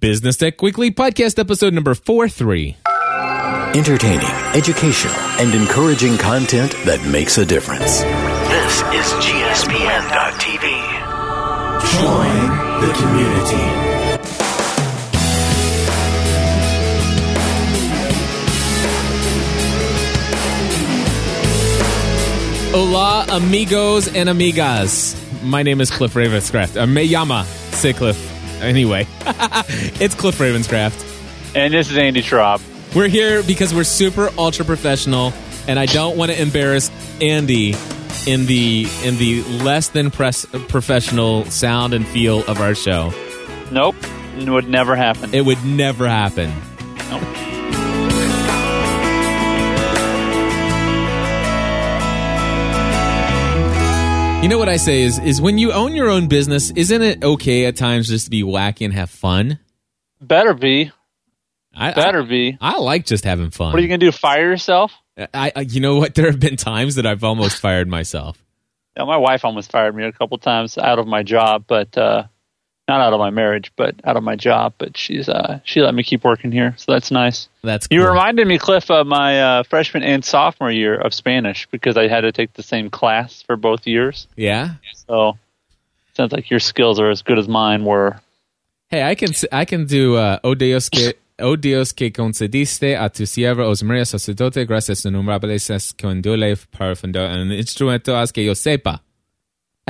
Business Tech Weekly podcast episode number 43. Entertaining, educational, and encouraging content that makes a difference. This is GSPN.TV. Join the community. Hola, amigos and amigas. My name is Cliff Ravenscraft. Uh, me llama, say Cliff. Anyway, it's Cliff Ravenscraft. And this is Andy Traub. We're here because we're super ultra professional, and I don't want to embarrass Andy in the in the less than press, professional sound and feel of our show. Nope, it would never happen. It would never happen. Nope. You know what I say is is when you own your own business, isn't it okay at times just to be wacky and have fun? Better be. I, Better be. I, I like just having fun. What are you going to do? Fire yourself? I, I you know what? There have been times that I've almost fired myself. Yeah, my wife almost fired me a couple times out of my job, but uh, not out of my marriage, but out of my job. But she's uh, she let me keep working here, so that's nice. That's You cool. reminded me, Cliff, of my uh, freshman and sophomore year of Spanish because I had to take the same class for both years. Yeah. So sounds like your skills are as good as mine were. Hey, I can I can do uh, O Dios que O Dios que concediste a tu siervo Josemaría sacerdote gracias innumerables es condole para fundar un instrumento haz que yo sepa.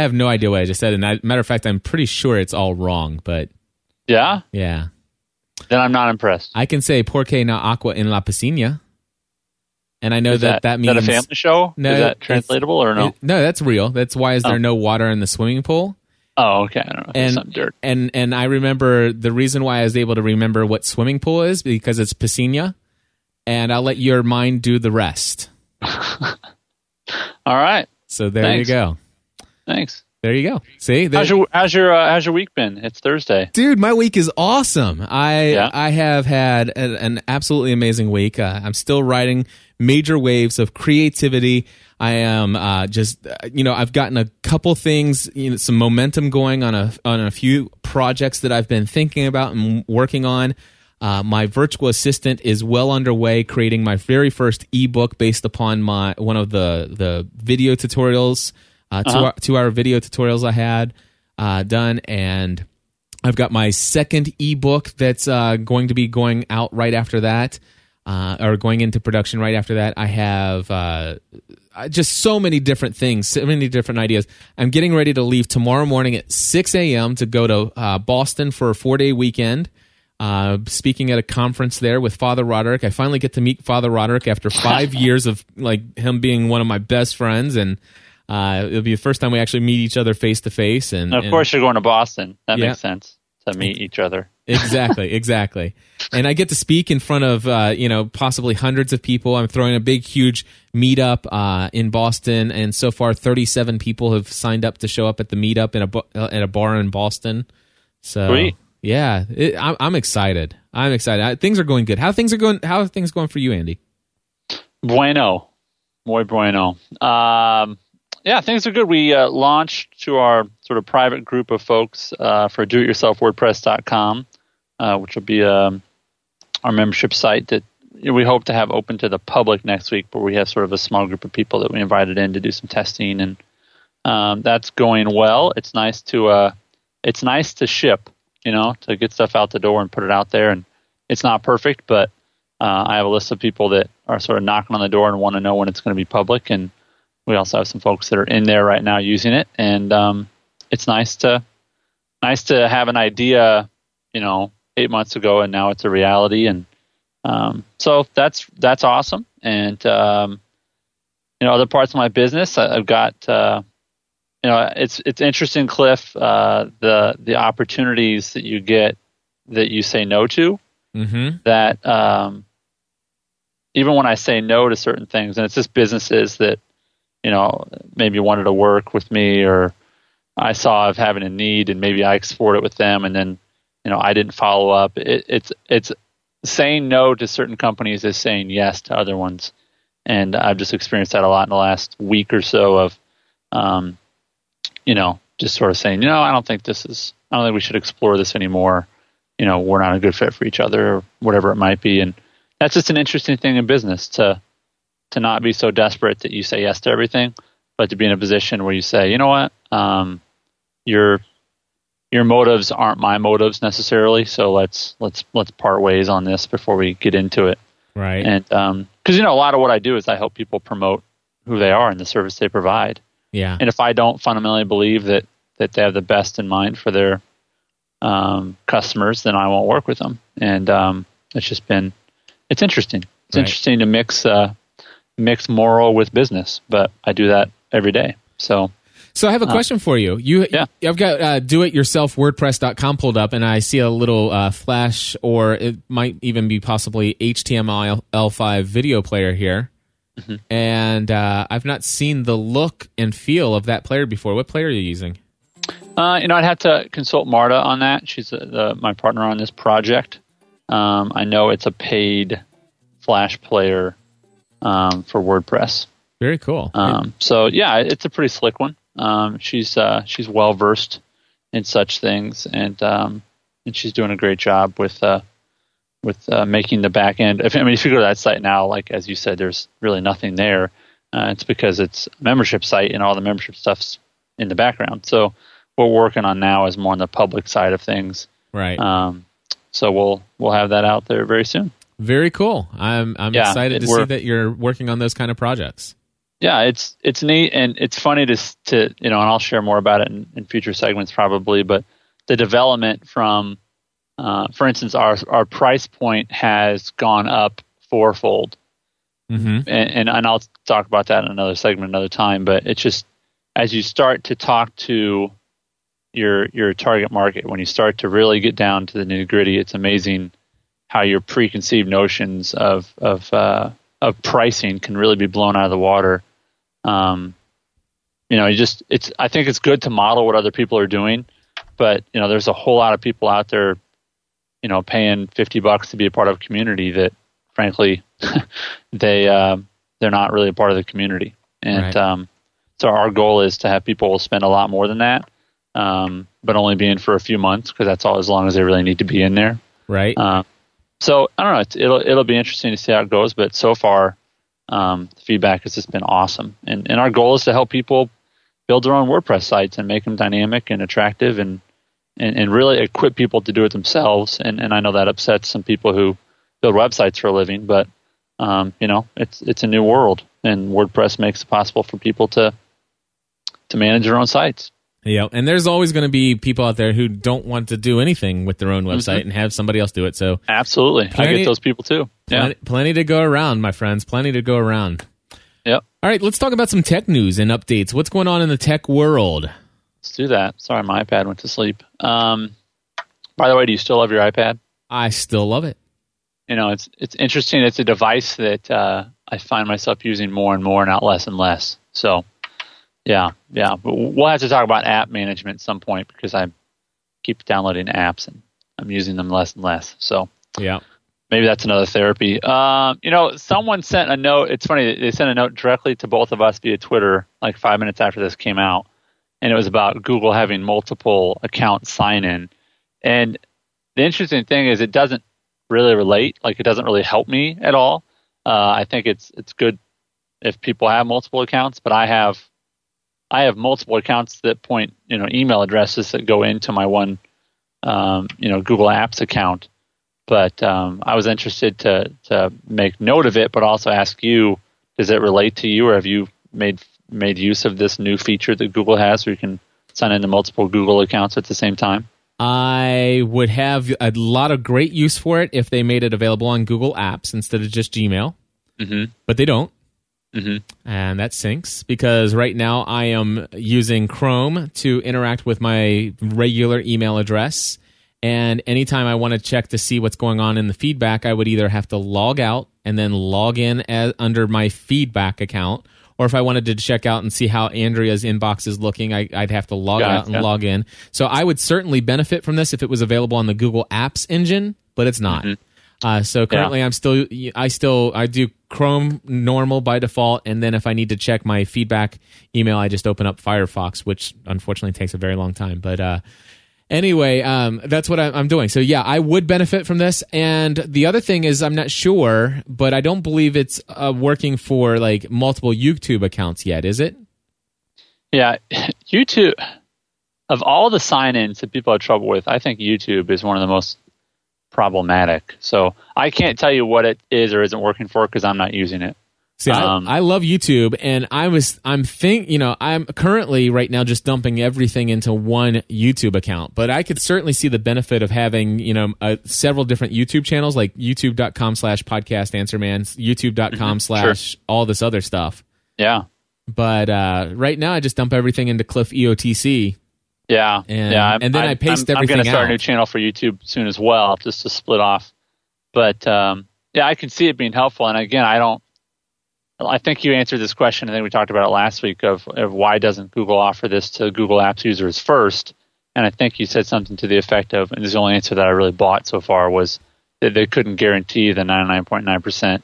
I have no idea what I just said, and I, matter of fact, I'm pretty sure it's all wrong. But Yeah? yeah, Then I'm not impressed. I can say porque na agua en la piscina, and I know that, that is means that a family show? No, is that translatable or no? It- no, that's real. That's why is there Oh. no water in the swimming pool? oh, okay. I don't know. and dirt. and and I remember the reason why I was able to remember what swimming pool is because it's piscina, and I'll let your mind do the rest. All right. So there Thanks. you go. Thanks. There you go. See, there, How's your how's your uh, how's your week been? It's Thursday. dude, my week is awesome. I Yeah? I have had an, an absolutely amazing week. Uh, I'm still riding major waves of creativity. I am uh, just uh, you know I've gotten a couple things, you know, some momentum going on a on a few projects that I've been thinking about and working on. Uh, my virtual assistant is well underway, creating my very first ebook based upon my one of the the video tutorials, uh, two hour, two hour video tutorials I had uh, done, and I've got my second ebook that's uh, going to be going out right after that, uh, or going into production right after that. I have uh, uh, just so many different things, so many different ideas. I'm getting ready to leave tomorrow morning at 6 a.m. to go to uh, Boston for a four day weekend. Uh, speaking at a conference there with Father Roderick. I finally get to meet Father Roderick after five years of like him being one of my best friends, and uh, it'll be the first time we actually meet each other face to face. And And of and- course, you're going to Boston. That Yeah. makes sense to meet each other. exactly exactly and i get to speak in front of uh, you know possibly hundreds of people i'm throwing a big huge meetup uh, in boston and so far 37 people have signed up to show up at the meetup in a uh, at a bar in boston so Sweet. yeah it, I'm, I'm excited i'm excited I, things are going good how things are going how are things going for you andy Bueno, muy bueno. Um, yeah, things are good. We uh, launched to our sort of private group of folks uh, for doityourselfwordpress.com, uh, which will be um, our membership site that we hope to have open to the public next week. But we have sort of a small group of people that we invited in to do some testing, and um, that's going well. It's nice to uh, it's nice to ship, you know, to get stuff out the door and put it out there. And it's not perfect, but uh, I have a list of people that are sort of knocking on the door and want to know when it's going to be public, and we also have some folks that are in there right now using it, and um, it's nice to nice to have an idea, you know, eight months ago, and now it's a reality, and um, so that's that's awesome. And um, you know, other parts of my business, I- I've got uh, you know, it's it's interesting, Cliff, uh, the the opportunities that you get that you say no to mm-hmm that um, even when I say no to certain things, and it's just businesses that you know maybe wanted to work with me, or I saw of having a need, and maybe I explored it with them, and then you know I didn't follow up. It, it's it's saying no to certain companies is saying yes to other ones, and I've just experienced that a lot in the last week or so of, um, you know, just sort of saying, you know, I don't think this is, I don't think we should explore this anymore you know we're not a good fit for each other or whatever it might be. And that's just an interesting thing in business to to not be so desperate that you say yes to everything, but to be in a position where you say, you know what, um, your your motives aren't my motives necessarily, so let's let's let's part ways on this before we get into it. Right. And because you know a lot of what I do is I help people promote who they are and the service they provide. yeah. And if I don't fundamentally believe that that they have the best in mind for their um, customers, then I won't work with them. And um, it's just been it's interesting. It's Right. interesting to mix uh, mix moral with business, but I do that every day. So So I have a question for you. You, yeah. I've got uh, do it yourself WordPress.com pulled up, and I see a little uh, Flash, or it might even be possibly HTML5 video player here. Mm-hmm. And uh, I've not seen the look and feel of that player before. What player are you using? Uh, you know, I'd have to consult Marta on that. She's uh the, my partner on this project. Um, I know it's a paid Flash player um, for WordPress. Very cool. Um, so yeah, it's a pretty slick one. Um, she's uh, she's well versed in such things, and um, and she's doing a great job with uh, with uh, making the back end. If, I mean, if you go to that site now, like as you said, there's really nothing there. Uh, it's because it's a membership site, and all the membership stuff's in the background. So what we're working on now is more on the public side of things. right. Um, so we'll we'll have that out there very soon. Very cool. I'm I'm Yeah, excited it- to see that you're working on those kind of projects. yeah, it's it's neat and it's funny to to you know, and I'll share more about it in, in future segments probably. But the development from, uh, for instance, our our price point has gone up fourfold, Mm-hmm. and, and and I'll talk about that in another segment another time. But it's just as you start to talk to your your target market, when you start to really get down to the nitty gritty, it's amazing how your preconceived notions of of uh, of pricing can really be blown out of the water. Um, you know, you just it's. I think it's good to model what other people are doing, but you know, there's a whole lot of people out there, you know, paying fifty bucks to be a part of a community that, frankly, they uh, they're not really a part of the community, and Right. um, so our goal is to have people spend a lot more than that, um, but only be in for a few months because that's all as long as they really need to be in there. Right. Uh, so I don't know. It's, it'll it'll be interesting to see how it goes. But so far, um, the feedback has just been awesome. And and our goal is to help people build their own WordPress sites and make them dynamic and attractive and and, and really equip people to do it themselves. And and I know that upsets some people who build websites for a living, but um, you know it's it's a new world, and WordPress makes it possible for people to to manage their own sites. Yeah, and there's always going to be people out there who don't want to do anything with their own website and have somebody else do it. So Absolutely, I get those people too. Yeah. plenty, plenty to go around, my friends. Plenty to go around. Yep. All right, let's talk about some tech news and updates. What's going on in the tech world? Let's do that. Sorry, my iPad went to sleep. Um, by the way, do you still love your iPad? I still love it. You know, it's it's interesting. It's a device that uh, I find myself using more and more, not less and less. So, yeah, yeah. But we'll have to talk about app management at some point because I keep downloading apps and I'm using them less and less. So Yeah. maybe that's another therapy. Um, you know, someone sent a note. It's funny they sent a note directly to both of us via Twitter, like five minutes after this came out, and it was about Google having multiple account sign in. And the interesting thing is, it doesn't really relate. Like, it doesn't really help me at all. Uh, I think it's it's good if people have multiple accounts, but I have I have multiple accounts that point, you know, email addresses that go into my one, um, you know, Google Apps account but um, I was interested to to make note of it, but also ask you: Does it relate to you, or have you made made use of this new feature that Google has, where you can sign into multiple Google accounts at the same time? I would have a lot of great use for it if they made it available on Google Apps instead of just Gmail, Mm-hmm. but they don't. Mhm. And that sinks because right now I am using Chrome to interact with my regular email address. And anytime I want to check to see what's going on in the feedback, I would either have to log out and then log in as, under my feedback account. Or if I wanted to check out and see how Andrea's inbox is looking, I, I'd have to log out and Gotcha. log in. So I would certainly benefit from this if it was available on the Google Apps engine, but it's not. Uh, so currently, I'm still, I still, I do Chrome normal by default, and then if I need to check my feedback email, I just open up Firefox, which unfortunately takes a very long time. But uh, anyway, um, that's what I, I'm doing. So yeah, I would benefit from this. And the other thing is, I'm not sure, but I don't believe it's uh, working for like multiple YouTube accounts yet. Is it? Yeah, YouTube. Of all the sign-ins that people have trouble with, I think YouTube is one of the most problematic. So I can't tell you what it is or isn't working for because I'm not using it. See, Um, I, I love YouTube, and I was I'm think you know I'm currently right now just dumping everything into one YouTube account, but I could certainly see the benefit of having you know uh, several different YouTube channels like YouTube.com slash Podcast Answer Man, YouTube.com slash all this other stuff. Yeah, But uh, right now, I just dump everything into Cliff EOTC. Yeah, And- yeah. I'm- and then I I'm- paste I'm, I'm going to start a new channel for YouTube soon as well, just to split off. But um, yeah, I can see it being helpful. And again, I don't. I think you answered this question. I think we talked about it last week of, of why doesn't Google offer this to Google Apps users first? And I think you said something to the effect of, and this is the only answer that I really bought so far was that they couldn't guarantee the 99.9%,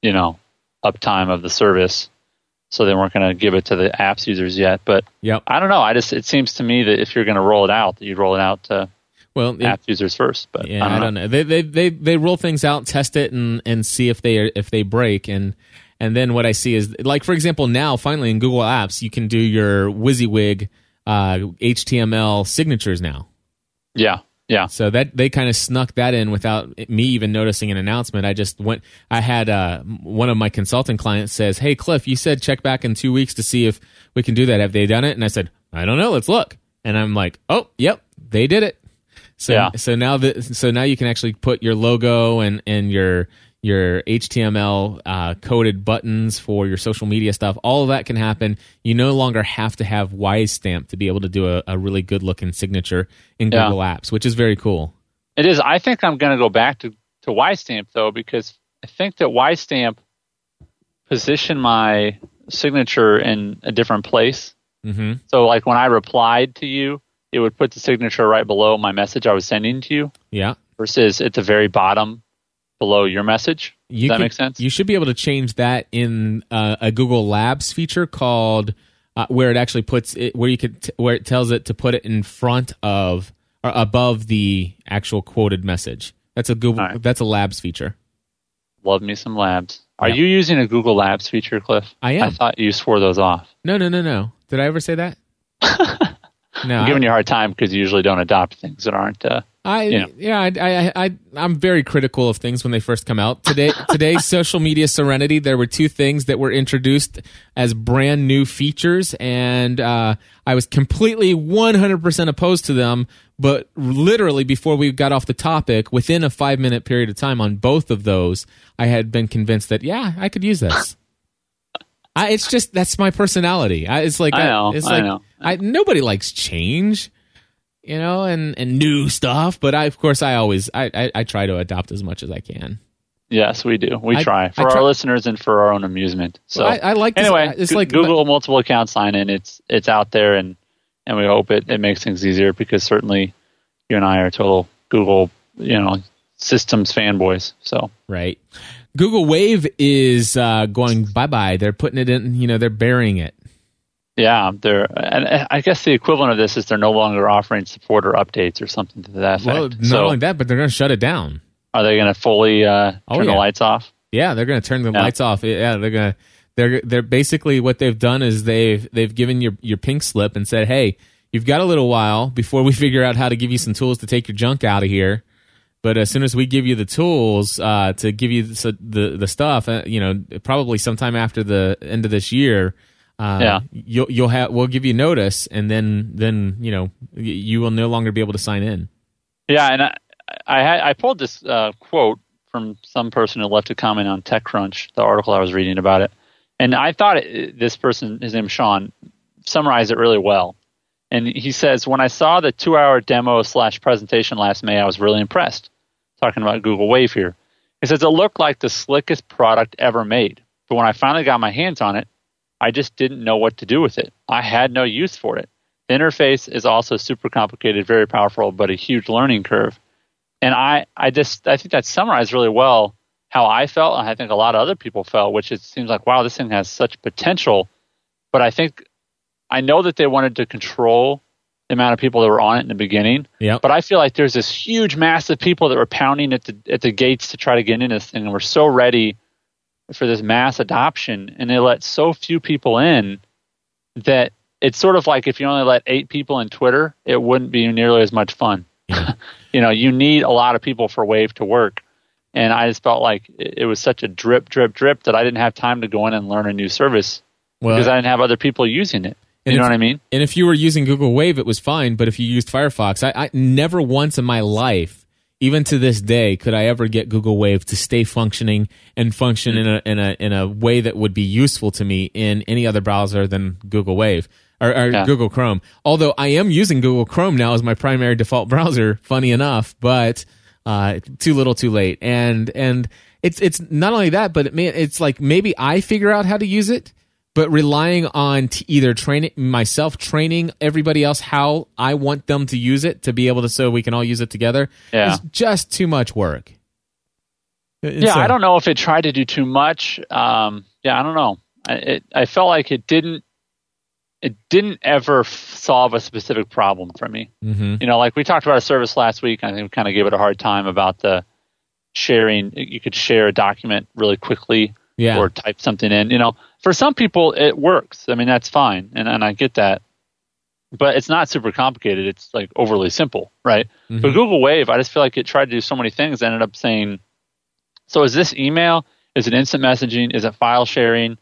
you know, uptime of the service. So they weren't going to give it to the apps users yet. But Yep. I don't know. I just it seems to me that if you're going to roll it out, that you'd roll it out to Well, it- app users first. But Yeah, I don't know. They, they they they roll things out, test it, and and see if they if they break, and and then what I see is like for example, now finally in Google Apps you can do your WYSIWYG uh, HTML signatures now. Yeah, yeah, So that they kind of snuck that in without me even noticing an announcement. I just went. I had uh, one of my consulting clients says, "Hey Cliff, you said check back in two weeks to see if we can do that. Have they done it?" And I said, "I don't know. Let's look." And I'm like, "Oh, yep, they did it." So Yeah. so now that so now you can actually put your logo and and your your HTML uh, coded buttons for your social media stuff. All of that can happen. You no longer have to have WiseStamp to be able to do a, a really good looking signature in Yeah. Google Apps, which is very cool. it is. I think I'm going to go back to to WiseStamp though because I think that WiseStamp position my signature in a different place. hmm So like when I replied to you, it would put the signature right below my message I was sending to you Yeah. versus at the very bottom below your message. You that can- make sense? You should be able to change that in uh, a Google Labs feature called uh, where it actually puts it where you could t- where it tells it to put it in front of or above the actual quoted message. That's a Google. Right. That's a Labs feature. Love me some labs. Are Yeah. you using a Google Labs feature, Cliff? I am. I thought you swore those off. No, no, no, no. Did I ever say that? no, I'm I- giving you a hard time because you usually don't adopt things that aren't. Uh, I know. yeah, I, I I I'm very critical of things when they first come out. Today today's social media serenity, there were two things that were introduced as brand new features, and uh, I was completely 100 percent opposed to them. But literally before we got off the topic, within a five minute period of time on both of those, I had been convinced that yeah, I could use this. I, it's just that's my personality. I, it's like I know, it's I like know. I nobody likes change you know, and and new stuff. But I, of course, I always I, I, I try to adopt as much as I can. yes, we do. We I- try for try- our listeners and for our own amusement. So I, I like this, anyway, It's Go- like Google multiple account sign in. It's it's out there, and and we hope it it makes things easier because certainly you and I are total Google you know systems fanboys. So right. Google Wave is uh, going bye bye. They're putting it in. You know, they're burying it. Yeah, they're and I guess the equivalent of this is they're no longer offering support or updates or something to that effect. Well, not so only that, but they're going to shut it down. are they going to fully uh, turn Oh, the lights off? Yeah, they're going to turn the Yeah. lights off. Yeah, they're going to. They're they're basically what they've done is they've they've given your your pink slip and said, hey, you've got a little while before we figure out how to give you some tools to take your junk out of here. But as soon as we give you the tools uh, to give you the the, the stuff, uh, you know, probably sometime after the end of this year, uh, Yeah. you'll you'll have we'll give you notice, and then then you know you will no longer be able to sign in. Yeah, and I I, had, I pulled this uh, quote from some person who left a comment on TechCrunch, the article I was reading about it, and I thought it, this person, his name is Sean, summarized it really well. And he says, when I saw the two-hour demo slash presentation last May, I was really impressed. Talking about Google Wave here, he says it looked like the slickest product ever made. But when I finally got my hands on it, I just didn't know what to do with it. I had no use for it. The interface is also super complicated, very powerful, but a huge learning curve. And I, I just, I think that summarized really well how I felt, and I think a lot of other people felt, which it seems like, wow, this thing has such potential. But I think, I know that they wanted to control the amount of people that were on it in the beginning. Yep. But I feel like there's this huge mass of people that were pounding at the at the gates to try to get into this thing, and we're so ready for this mass adoption, and they let so few people in that it's sort of like if you only let eight people in Twitter, it wouldn't be nearly as much fun. you know, you need a lot of people for Wave to work. And I just felt like it was such a drip, drip, drip that I didn't have time to go in and learn a new service Well, because I didn't have other people using it. You know if- what I mean? And if you were using Google Wave, it was fine. But if you used Firefox, I, I never once in my life, even to this day, could I ever get Google Wave to stay functioning and function in a in a in a way that would be useful to me in any other browser than Google Wave or, or Yeah. Google Chrome. Although I am using Google Chrome now as my primary default browser, funny enough, but uh, too little, too late. And and it's it's not only that, but it may, it's like maybe I figure out how to use it but relying on t- either training myself training everybody else how i want them to use it to be able to so we can all use it together Yeah. is just too much work And Yeah, so- I don't know if it tried to do too much. Um, yeah, I don't know. I, it, I felt like it didn't. It didn't ever f- solve a specific problem for me. Mhm. You know, like we talked about a service last week. I think we kind of gave it a hard time about the sharing. You could share a document really quickly Yeah. or type something in. You know, for some people it works. I mean, that's fine, and and I get that. But it's not super complicated. It's like overly simple, right? Mm-hmm. But Google Wave, I just feel like it tried to do so many things. Ended up saying, "So is this email? Is it instant messaging? Is it file sharing?"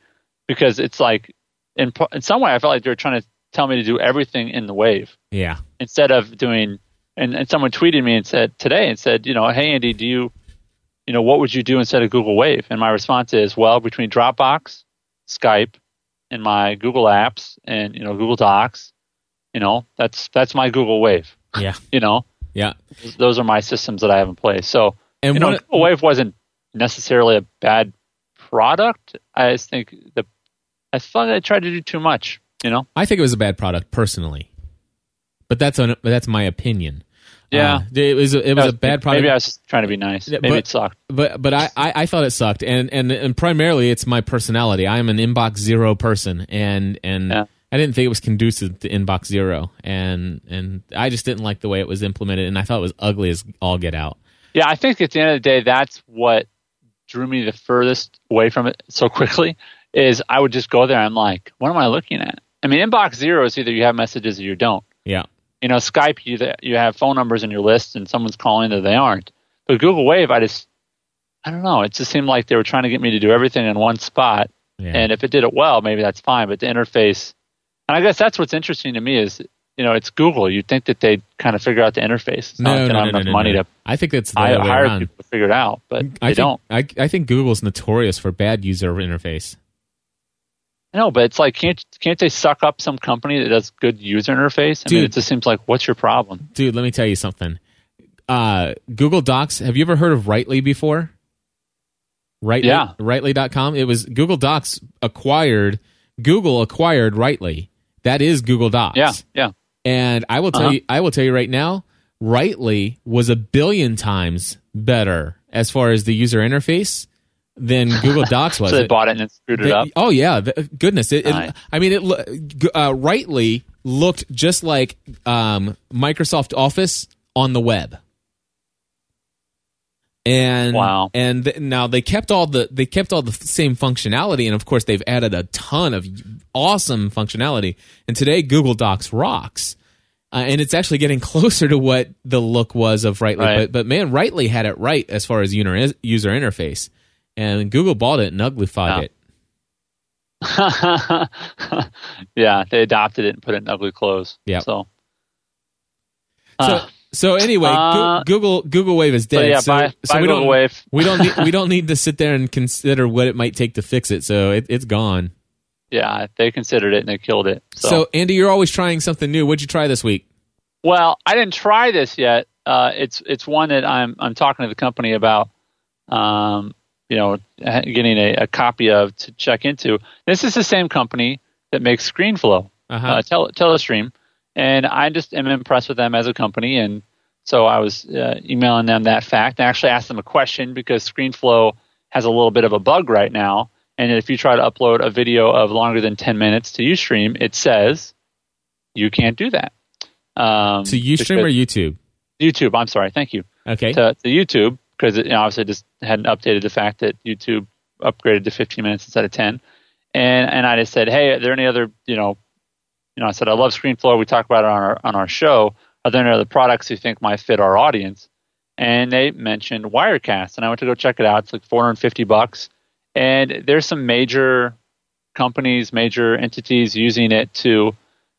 Because it's like, in in some way, I felt like they were trying to tell me to do everything in the Wave yeah instead of doing and, and someone tweeted me and said today and said you know hey andy do you you know what would you do instead of google wave? And my response is well between dropbox skype and my google apps and you know google docs you know that's that's my google wave. Yeah. You know? Yeah. Those are my systems that i have in place. So and you know google wave wasn't necessarily a bad product. I just think the i thought i tried to do too much you know? I think it was a bad product personally. But that's an, that's my opinion Yeah. Uh, it was a, it was a bad product maybe i was just trying to be nice maybe but- it sucked but but I, I, I thought it sucked and, and and primarily it's my personality i'm an inbox zero person and and Yeah. i didn't think it was conducive to inbox zero and and i just didn't like the way it was implemented and i thought it was ugly as all get out Yeah, I think at the end of the day, that's what drew me the furthest away from it so quickly. Is I would just go there. I'm like, what am I looking at? I mean, inbox zero is either you have messages or you don't. yeah You know, Skype, you you have phone numbers in your list, and someone's calling that they aren't. But Google Wave, I just, I don't know. It just seemed like they were trying to get me to do everything in one spot. yeah And if it did it well, maybe that's fine. But the interface, and I guess that's what's interesting to me is, you know, it's Google. You'd think that they'd kind of figure out the interface. It's not no they no no, no, enough no, money to i think that's the I hire around people to figure it out, but they I think, don't. I, I think Google's notorious for bad user interface. No, but it's like can't can't they suck up some company that does good user interface? I mean, Dude. it just seems like what's your problem? Dude, let me tell you something. Uh, Google Docs, have you ever heard of Writely before? Writely, Yeah. Writely.com. It was Google Docs acquired, Google acquired Writely. That is Google Docs. Yeah, yeah. And I will tell Uh-huh. you, I will tell you right now, Writely was a billion times better as far as the user interface than Google Docs was. So they It- bought it and screwed it up. Oh yeah, the, goodness! It, it- I mean, it uh, Writely looked just like um, Microsoft Office on the web. And Wow. and th- now they kept all the they kept all the same functionality, and of course they've added a ton of awesome functionality. And today Google Docs rocks, uh, and it's actually getting closer to what the look was of Writely. Right. But but man, Writely had it right as far as user user interface, and Google bought it and uglified Yeah. it. yeah, they adopted it and put it in ugly clothes. Yeah. So, So, uh, so anyway, Uh, Google Google Wave is dead. yeah, so, buy, so buy we Google don't Wave. we don't need, we don't need to sit there and consider what it might take to fix it. So it, it's gone. Yeah, they considered it and they killed it. So, So. Andy, you're always trying something new. What'd you try this week? well, I didn't try this yet. Uh, it's it's one that I'm I'm talking to the company about. Um, you know, getting a, a copy of to check into. This is the same company that makes ScreenFlow. Uh-huh. uh, tele- Telestream, and I just am impressed with them as a company. And so I was uh, emailing them that fact. I actually asked them a question because ScreenFlow has a little bit of a bug right now. And if you try to upload a video of longer than 10 minutes to Ustream, it says you can't do that. Um, To Ustream or YouTube? YouTube. I'm sorry. Thank you. Okay. To, to YouTube because it you know, obviously just hadn't updated the fact that YouTube upgraded to 15 minutes instead of 10. And and I just said, hey, are there any other you know, you know, I said I love ScreenFlow. We talk about it on our on our show. Are there any other products you think might fit our audience? And they mentioned Wirecast, and I went to go check it out. It's like 450 bucks, and there's some major companies, major entities using it to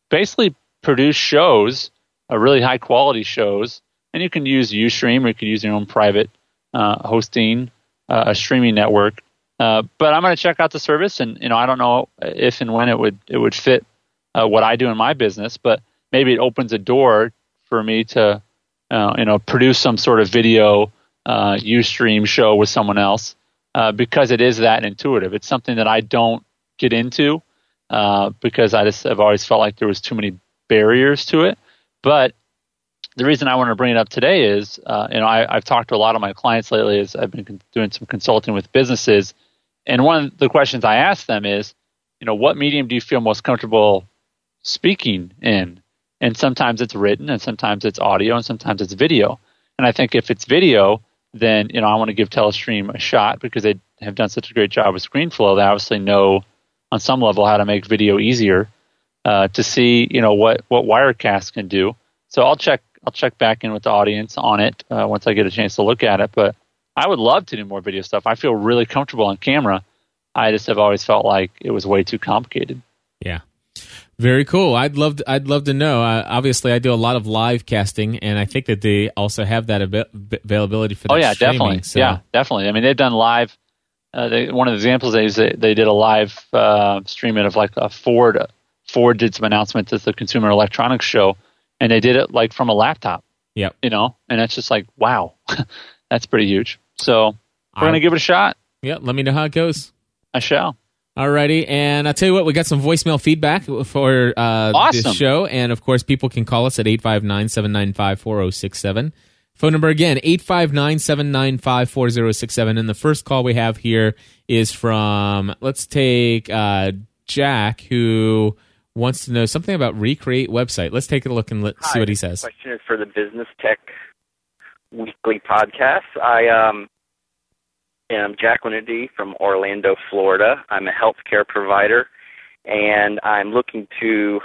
basically produce shows, uh, really high quality shows. And you can use Ustream or you can use your own private uh, hosting, uh, a streaming network. Uh, but I'm going to check out the service, and you know I don't know if and when it would it would fit uh, what I do in my business, but maybe it opens a door for me to uh, you know produce some sort of video uh, Ustream show with someone else uh, because it is that intuitive. It's something that I don't get into because I just have always felt like there was too many barriers to it. But the reason I want to bring it up today is, uh, you know, I, I've talked to a lot of my clients lately. As I've been con- doing some consulting with businesses, and one of the questions I ask them is, you know, what medium do you feel most comfortable speaking in? And sometimes it's written, and sometimes it's audio, and sometimes it's video. And I think if it's video, then you know I want to give Telestream a shot because they have done such a great job with ScreenFlow. They obviously know on some level how to make video easier uh, to see you know what what Wirecast can do. So I'll check I'll check back in with the audience on it uh, once I get a chance to look at it. But I would love to do more video stuff. I feel really comfortable on camera. I just have always felt like it was way too complicated. Yeah. Very cool. I'd love to, I'd love to know. Uh, obviously, I do a lot of live casting, and I think that they also have that av- availability for. Oh yeah, streaming, definitely. so- Yeah, definitely. I mean, they've done live. Uh, they, one of the examples they they, they did a live uh, streaming of like a Ford. Ford did some announcements at the Consumer Electronics Show, and they did it like from a laptop. Yep. You know, and it's just like wow, that's pretty huge. So we're gonna give it a shot. Yeah. Let me know how it goes. I shall. Alrighty, and I'll tell you what, we got some voicemail feedback for uh, Awesome. this show, and of course, people can call us at 859-795-4067. Phone number again, 859-795-4067. And the first call we have here is from, let's take uh, Jack, who wants to know something about Recreate website. Let's take a look and let, see Hi, what he says. Question is for the Business Tech Weekly podcast. I um, am Jacqueline D from Orlando, Florida. I'm a healthcare provider, and I'm looking to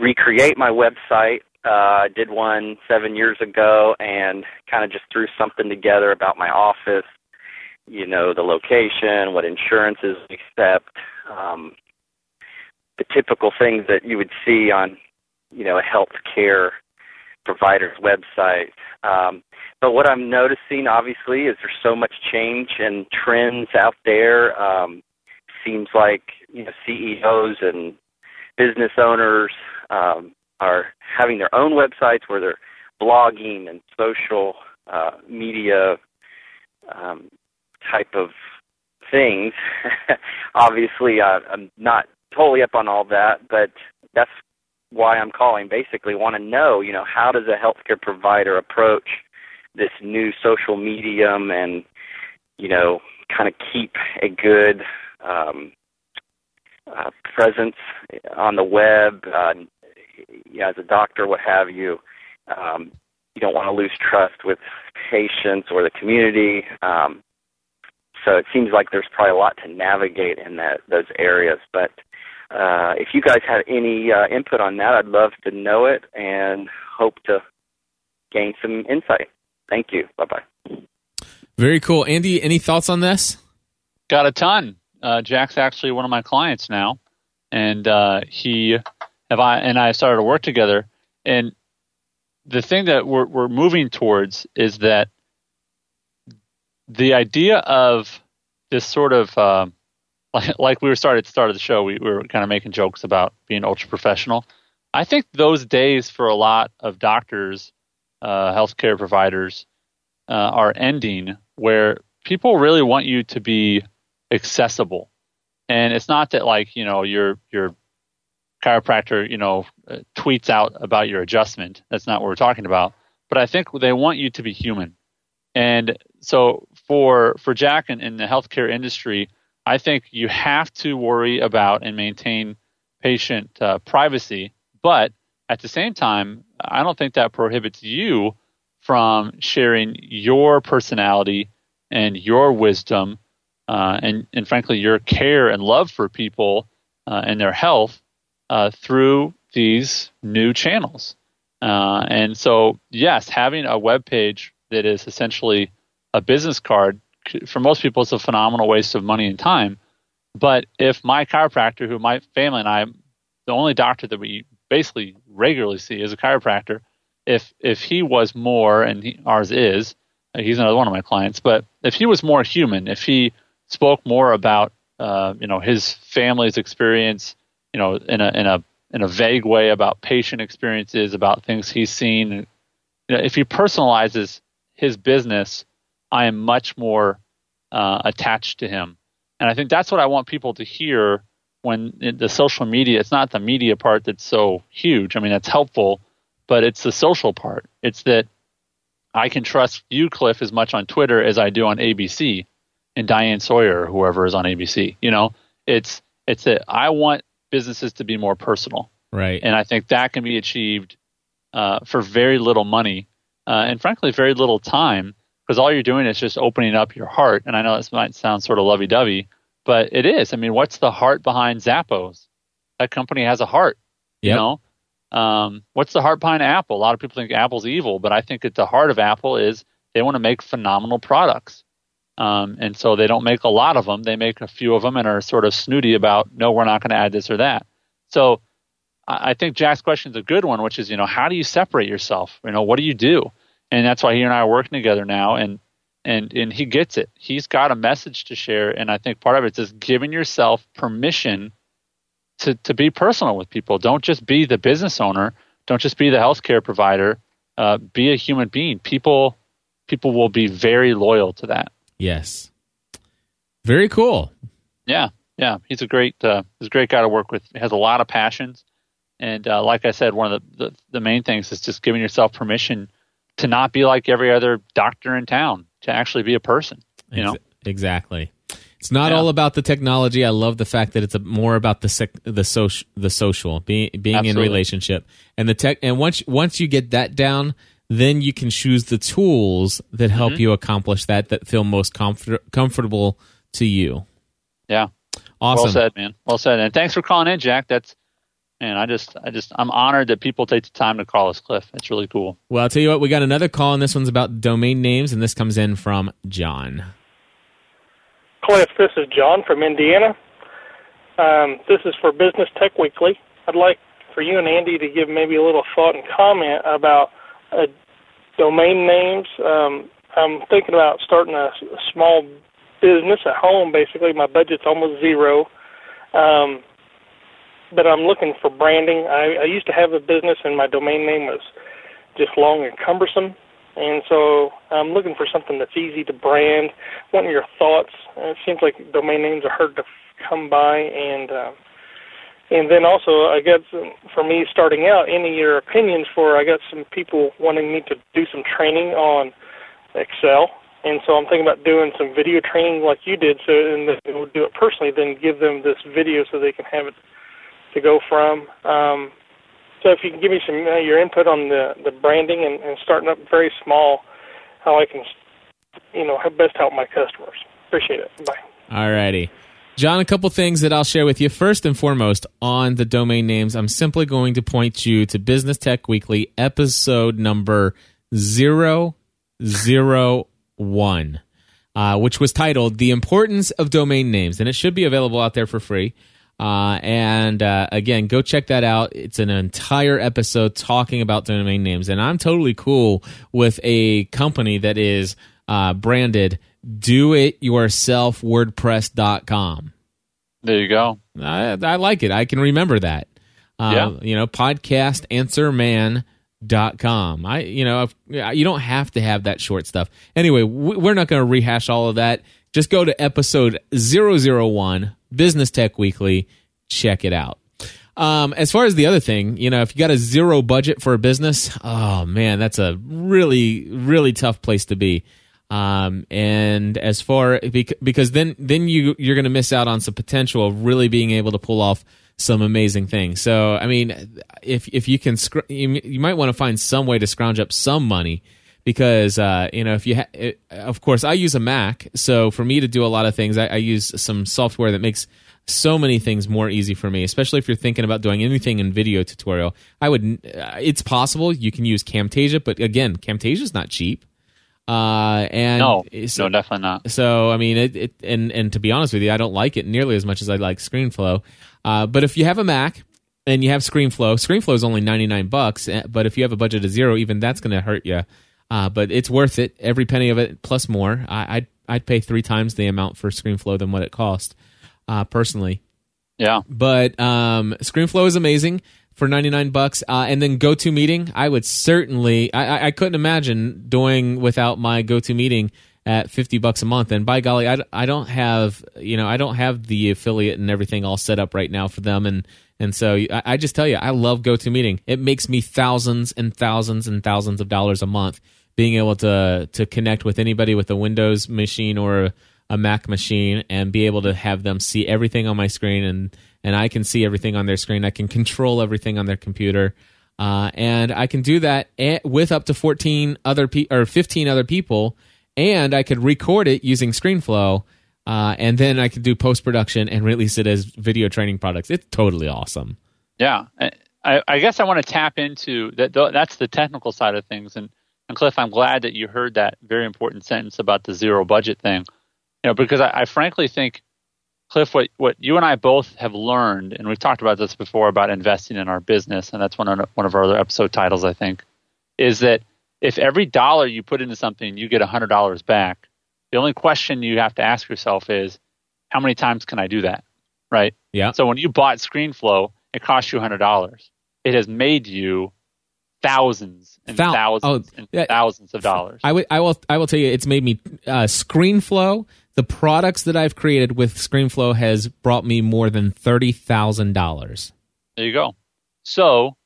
recreate my website. Uh, I did one seven years ago, and kind of just threw something together about my office. You know, the location, what insurances we accept, um, the typical things that you would see on, you know, a healthcare provider's website. Um, but what I'm noticing, obviously, is there's so much change and trends out there. Um, seems like you know CEOs and business owners um, are having their own websites where they're blogging and social uh, media um, type of things. obviously, uh, I'm not totally up on all that, but that's why I'm calling. Basically, want to know, you know, how does a healthcare provider approach this new social medium and, you know, kind of keep a good um, uh, presence on the web, uh, as a doctor, what have you. Um, you don't want to lose trust with patients or the community. Um, so it seems like there's probably a lot to navigate in that those areas. But uh, if you guys have any uh, input on that, I'd love to know it and hope to gain some insight. Thank you. Bye bye. Very cool. Andy, any thoughts on this? Got a ton. Uh, Jack's actually one of my clients now, and uh, he have I and I started to work together. And the thing that we're we're moving towards is that the idea of this sort of uh, like, like we were started at the start of the show, we, we were kind of making jokes about being ultra professional. I think those days for a lot of doctors, uh, healthcare providers, uh, are ending where people really want you to be accessible. And it's not that like, you know, your your chiropractor, you know, uh, tweets out about your adjustment. That's not what we're talking about. But I think they want you to be human. And so for for Jack and in the healthcare industry, I think you have to worry about and maintain patient uh, privacy, but at the same time, I don't think that prohibits you from sharing your personality and your wisdom uh, and, and frankly, your care and love for people uh, and their health uh, through these new channels. Uh, and so, yes, having a web page that is essentially a business card for most people, it's a phenomenal waste of money and time. But if my chiropractor, who my family and I, the only doctor that we basically regularly see is a chiropractor, if if he was more, and he, ours is, he's another one of my clients, but if he was more human, if he spoke more about uh, you know his family's experience, you know, in a in a in a vague way about patient experiences, about things he's seen. You know, if he personalizes his business, I am much more uh, attached to him, and I think that's what I want people to hear when the social media. It's not the media part that's so huge. I mean, that's helpful, but it's the social part. It's that I can trust you, Cliff, as much on Twitter as I do on ABC and Diane Sawyer or whoever is on ABC. You know, it's it's that I want businesses to be more personal, right? And I think that can be achieved uh, for very little money uh, and frankly very little time because all you're doing is just opening up your heart. And I know this might sound sort of lovey-dovey, but it is. I mean, what's the heart behind Zappos? That company has a heart. Yep. You know, um, what's the heart behind Apple? A lot of people think Apple's evil, but I think at the heart of Apple is they want to make phenomenal products. Um, and so they don't make a lot of them. They make a few of them and are sort of snooty about, no, we're not going to add this or that. So I think Jack's question is a good one, which is, you know, how do you separate yourself? You know, what do you do? And that's why he and I are working together now. And, and, and he gets it. He's got a message to share. And I think part of it is just giving yourself permission to, to be personal with people. Don't just be the business owner. Don't just be the healthcare provider. Uh, be a human being. People, people will be very loyal to that. Yes. Very cool. Yeah, yeah. He's a great uh, he's a great guy to work with. He has a lot of passions, and uh, like I said, one of the, the the main things is just giving yourself permission to not be like every other doctor in town. To actually be a person. You know exactly. It's not yeah. all about the technology. I love the fact that it's a, more about the sec, the social the social being being Absolutely. in relationship and the tech. And once once you get that down, then you can choose the tools that help mm-hmm. you accomplish that that feel most comfort- comfortable to you. Yeah. Awesome. Well said, man. Well said. And thanks for calling in, Jack. That's man, I just I just I'm honored that people take the time to call us, Cliff. It's really cool. Well, I'll tell you what, we got another call and this one's about domain names and this comes in from John. Cliff, this is John from Indiana. Um, this is for Business Tech Weekly. I'd like for you and Andy to give maybe a little thought and comment about uh, domain names. Um, I'm thinking about starting a, a small business at home. Basically, my budget's almost zero, um, but I'm looking for branding. I, I used to have a business, and my domain name was just long and cumbersome. And so I'm looking for something that's easy to brand. What are your thoughts? It seems like domain names are hard to come by, and uh, and then also, I guess for me starting out, any of your opinions for I got some people wanting me to do some training on Excel, and so I'm thinking about doing some video training like you did, so and we'll do it personally, then give them this video so they can have it to go from. Um, so if you can give me some uh, your input on the the branding and, and starting up very small, how I can, you know, best help my customers. Appreciate it. Bye. All righty. John, a couple things that I'll share with you. First and foremost, on the domain names, I'm simply going to point you to Business Tech Weekly, episode number 001, uh, which was titled The Importance of Domain Names. And it should be available out there for free. Uh, and uh, again, go check that out. It's an entire episode talking about domain names. And I'm totally cool with a company that is uh, branded do it yourself wordpress.com there you go. I, I like it. I can remember that. Uh, yeah. you know podcast answer man dot com. I you know you don't have to have that short stuff. Anyway we're not going to rehash all of that. Just go to episode 001 business tech weekly check it out um, as far as the other thing, you know, if you got a zero budget for a business, oh man, that's a really, really tough place to be. Um, and as far because then then you you're going to miss out on some potential of really being able to pull off some amazing things. So I mean, if if you can, you, you might want to find some way to scrounge up some money because uh, you know if you ha- it, of course I use a Mac, so for me to do a lot of things, I, I use some software that makes so many things more easy for me especially if you're thinking about doing anything in video tutorial i would uh, it's possible you can use camtasia but again camtasia is not cheap uh, and no, so, no, definitely not. So I mean, it, it, and and to be honest with you, I don't like it nearly as much as I like ScreenFlow. Uh, but if you have a Mac and you have ScreenFlow, ScreenFlow is only ninety nine bucks. eh, But if you have a budget of zero, even that's going to hurt you. Uh, but it's worth it. Every penny of it plus more. I, I'd I'd pay three times the amount for ScreenFlow than what it cost, uh, personally. Yeah, But um, ScreenFlow is amazing for 99 bucks. Uh, and then GoToMeeting, I would certainly, I, I- I couldn't imagine doing without my GoToMeeting at 50 bucks a month. And by golly, I, I don't have, you know, I don't have the affiliate and everything all set up right now for them. And, and so I, I just tell you, I love GoToMeeting. It makes me thousands and thousands and thousands of dollars a month being able to, to connect with anybody with a Windows machine or a, Mac machine and be able to have them see everything on my screen and and I can see everything on their screen. I can control everything on their computer. Uh, and I can do that with up to 14 other pe- or 15 other people and I could record it using ScreenFlow uh, and then I could do post production and release it as video training products. It's totally awesome. yeah. I, I guess I want to tap into that. That's the technical side of things, and and Cliff, I'm glad that you heard that very important sentence about the zero budget thing. You know, because I, I frankly think, Cliff, what what you and I both have learned, and we've talked about this before about investing in our business, and that's one of one of our other episode titles, I think, is that if every dollar you put into something, you get hundred dollars back. The only question you have to ask yourself is, how many times can I do that? Right. Yeah. So when you bought ScreenFlow, it cost you hundred dollars. It has made you thousands and Thou- thousands oh, and yeah. thousands of dollars. I will I will tell you it's made me uh, ScreenFlow. The products that I've created with ScreenFlow has brought me more than thirty thousand dollars. There you go. So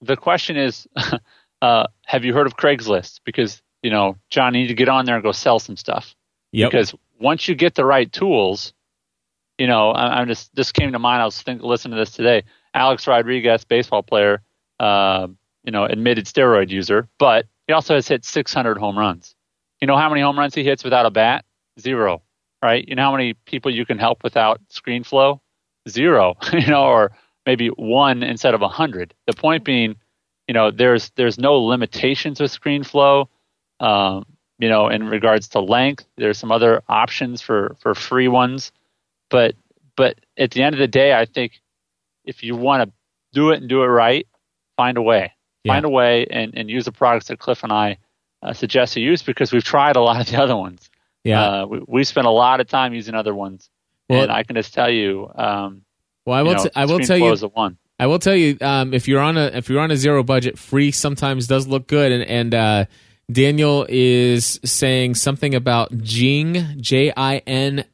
the question is, uh, have you heard of Craigslist? Because you know, John, you need to get on there and go sell some stuff. Yep. Because once you get the right tools, you know, I, I'm just this came to mind. I was thinking, listening to this today. Alex Rodriguez, baseball player, uh, you know, admitted steroid user, but he also has hit 600 home runs. You know how many home runs he hits without a bat? Zero. Right? You know how many people you can help without ScreenFlow? Zero. you know, or maybe one instead of a hundred. The point being, you know, there's there's no limitations with ScreenFlow. Um, you know, in regards to length, there's some other options for for free ones, but but at the end of the day, I think if you want to do it and do it right, find a way, Yeah. find a way, and and use the products that Cliff and I uh, suggest you use because we've tried a lot of the other ones. Yeah. Uh, we, we spent a lot of time using other ones, Well- and I can just tell you, um, well, I you will. know, t- I will tell you. I will tell you, um, if you're on a if you're on a zero budget, free sometimes does look good. And, and uh, Daniel is saying something about Jing J I N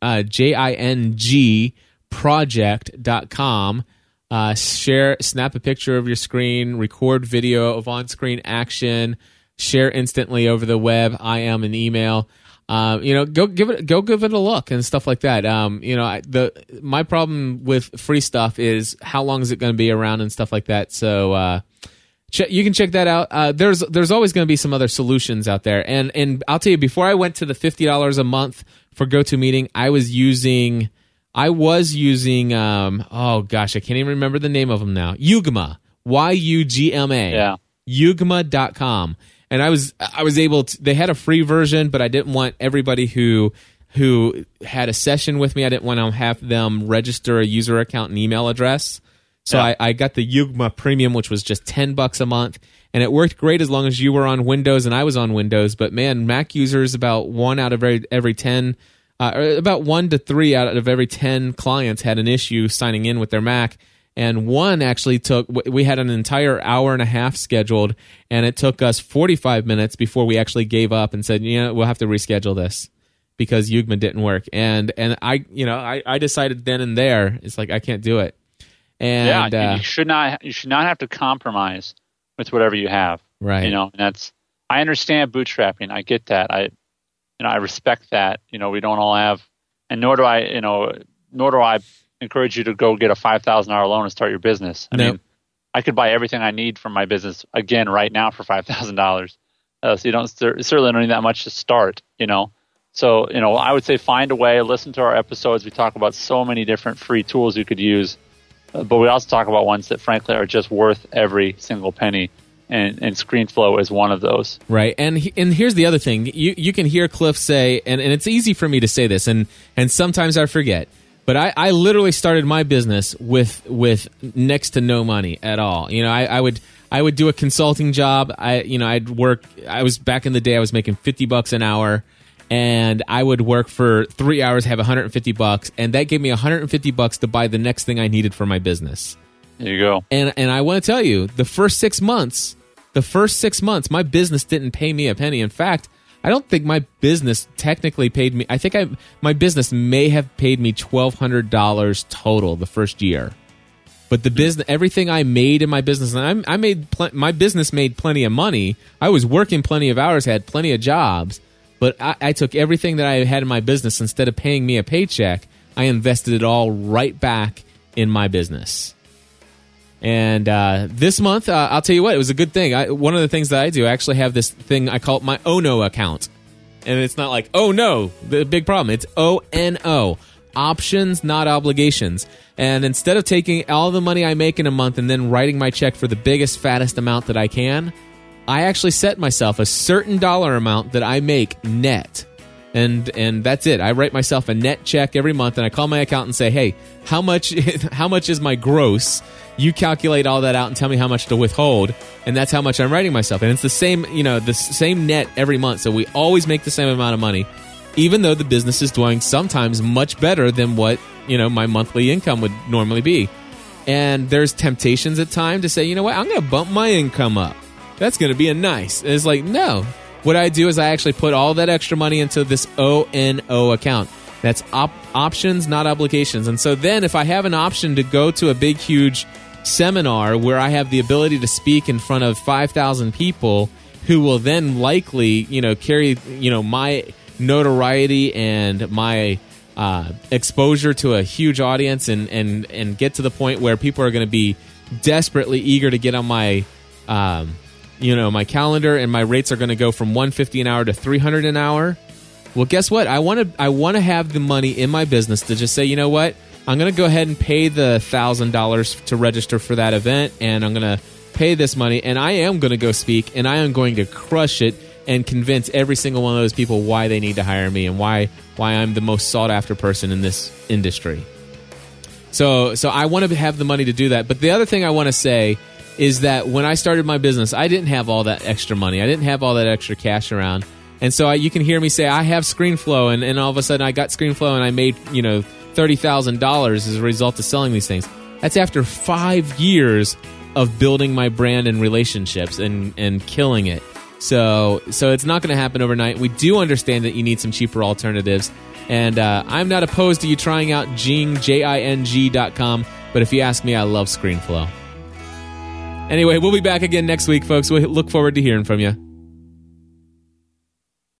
uh, J I N G project.com. Uh, share, snap a picture of your screen, record video of on screen action, share instantly over the web. I am an email. Um, you know, go give it, go give it a look and stuff like that. Um, you know, I, the my problem with free stuff is how long is it going to be around and stuff like that. So, uh, che- you can check that out. Uh, there's there's always going to be some other solutions out there, and and I'll tell you before I went to the fifty dollars a month for GoToMeeting, I was using I was using um oh gosh I can't even remember the name of them now Yugma Y U G M A Yeah. Yugma.com and I was I was able to they had a free version but I didn't want everybody who who had a session with me I didn't want to have them register a user account and email address so Yeah. I, I got the Yugma Premium, which was just ten bucks a month, and it worked great as long as you were on Windows and I was on Windows. But man, Mac users about one out of every every ten, uh, about one to three out of every ten clients had an issue signing in with their Mac. And one actually took. We had an entire hour and a half scheduled, and it took us forty five minutes before we actually gave up and said, you know we'll have to reschedule this." because Yugma didn't work. And and I you know I, I decided then and there it's like I can't do it. And yeah, uh, you should not you should not have to compromise with whatever you have. right, You know, and that's I understand bootstrapping. I get that. I you know, I respect that. You know, we don't all have, and nor do I, you know, nor do I encourage you to go get a five thousand dollar loan and start your business. I No. mean, I could buy everything I need for my business again right now for five thousand dollars. Uh, so you don't certainly don't need that much to start. You know, so you know, I would say find a way. Listen to our episodes. We talk about so many different free tools you could use, uh, but we also talk about ones that frankly are just worth every single penny. And, and ScreenFlow is one of those. Right, and he, and here's the other thing: you you can hear Cliff say, and, and it's easy for me to say this, and and sometimes I forget, but I, I literally started my business with with next to no money at all. You know, I, I would I would do a consulting job. I you know I'd work. I was back in the day. I was making fifty bucks an hour, and I would work for three hours, have 150 bucks, and that gave me 150 bucks to buy the next thing I needed for my business. There you go. And and I want to tell you, the first six months, the first six months, my business didn't pay me a penny. In fact, I don't think my business technically paid me. I think I my business may have paid me twelve hundred dollars total the first year. But the business, everything I made in my business, and I, I made pl- my business made plenty of money. I was working plenty of hours, had plenty of jobs, but I, I took everything that I had in my business instead of paying me a paycheck, I invested it all right back in my business. And uh, this month, uh, I'll tell you what, it was a good thing. I, one of the things that I do, I actually have this thing I call it my Ono account. And it's not like, oh no, the big problem. It's O N O. Options, not obligations. And instead of taking all the money I make in a month and then writing my check for the biggest, fattest amount that I can, I actually set myself a certain dollar amount that I make net. And and that's it. I write myself a net check every month and I call my accountant and say, "Hey, how much how much is my gross?" You calculate all that out and tell me how much to withhold, and that's how much I'm writing myself. And it's the same, you know, the same net every month. So we always make the same amount of money, even though the business is doing sometimes much better than what, you know, my monthly income would normally be. And there's temptations at time to say, you know what, I'm going to bump my income up. That's going to be a nice. And it's like, no. What I do is I actually put all that extra money into this ONO account. That's op- options, not obligations. And so then if I have an option to go to a big, huge seminar where I have the ability to speak in front of 5,000 people who will then likely, you know, carry, you know, my notoriety and my uh, exposure to a huge audience and, and, and get to the point where people are going to be desperately eager to get on my, um, you know, my calendar and my rates are going to go from 150 an hour to 300 an hour. Well, guess what? I want to I want to have the money in my business to just say, you know what? I'm going to go ahead and pay the thousand dollars to register for that event, and I'm going to pay this money, and I am going to go speak, and I am going to crush it and convince every single one of those people why they need to hire me and why why I'm the most sought after person in this industry. So so I want to have the money to do that. But the other thing I want to say is that when I started my business, I didn't have all that extra money. I didn't have all that extra cash around. And so I, you can hear me say I have ScreenFlow, and, and all of a sudden I got ScreenFlow, and I made you know thirty thousand dollars as a result of selling these things. That's after five years of building my brand and relationships and and killing it. So so it's not going to happen overnight. We do understand that you need some cheaper alternatives, and uh, I'm not opposed to you trying out Jing J I N G dot com. But if you ask me, I love ScreenFlow. Anyway, we'll be back again next week, folks. We look forward to hearing from you.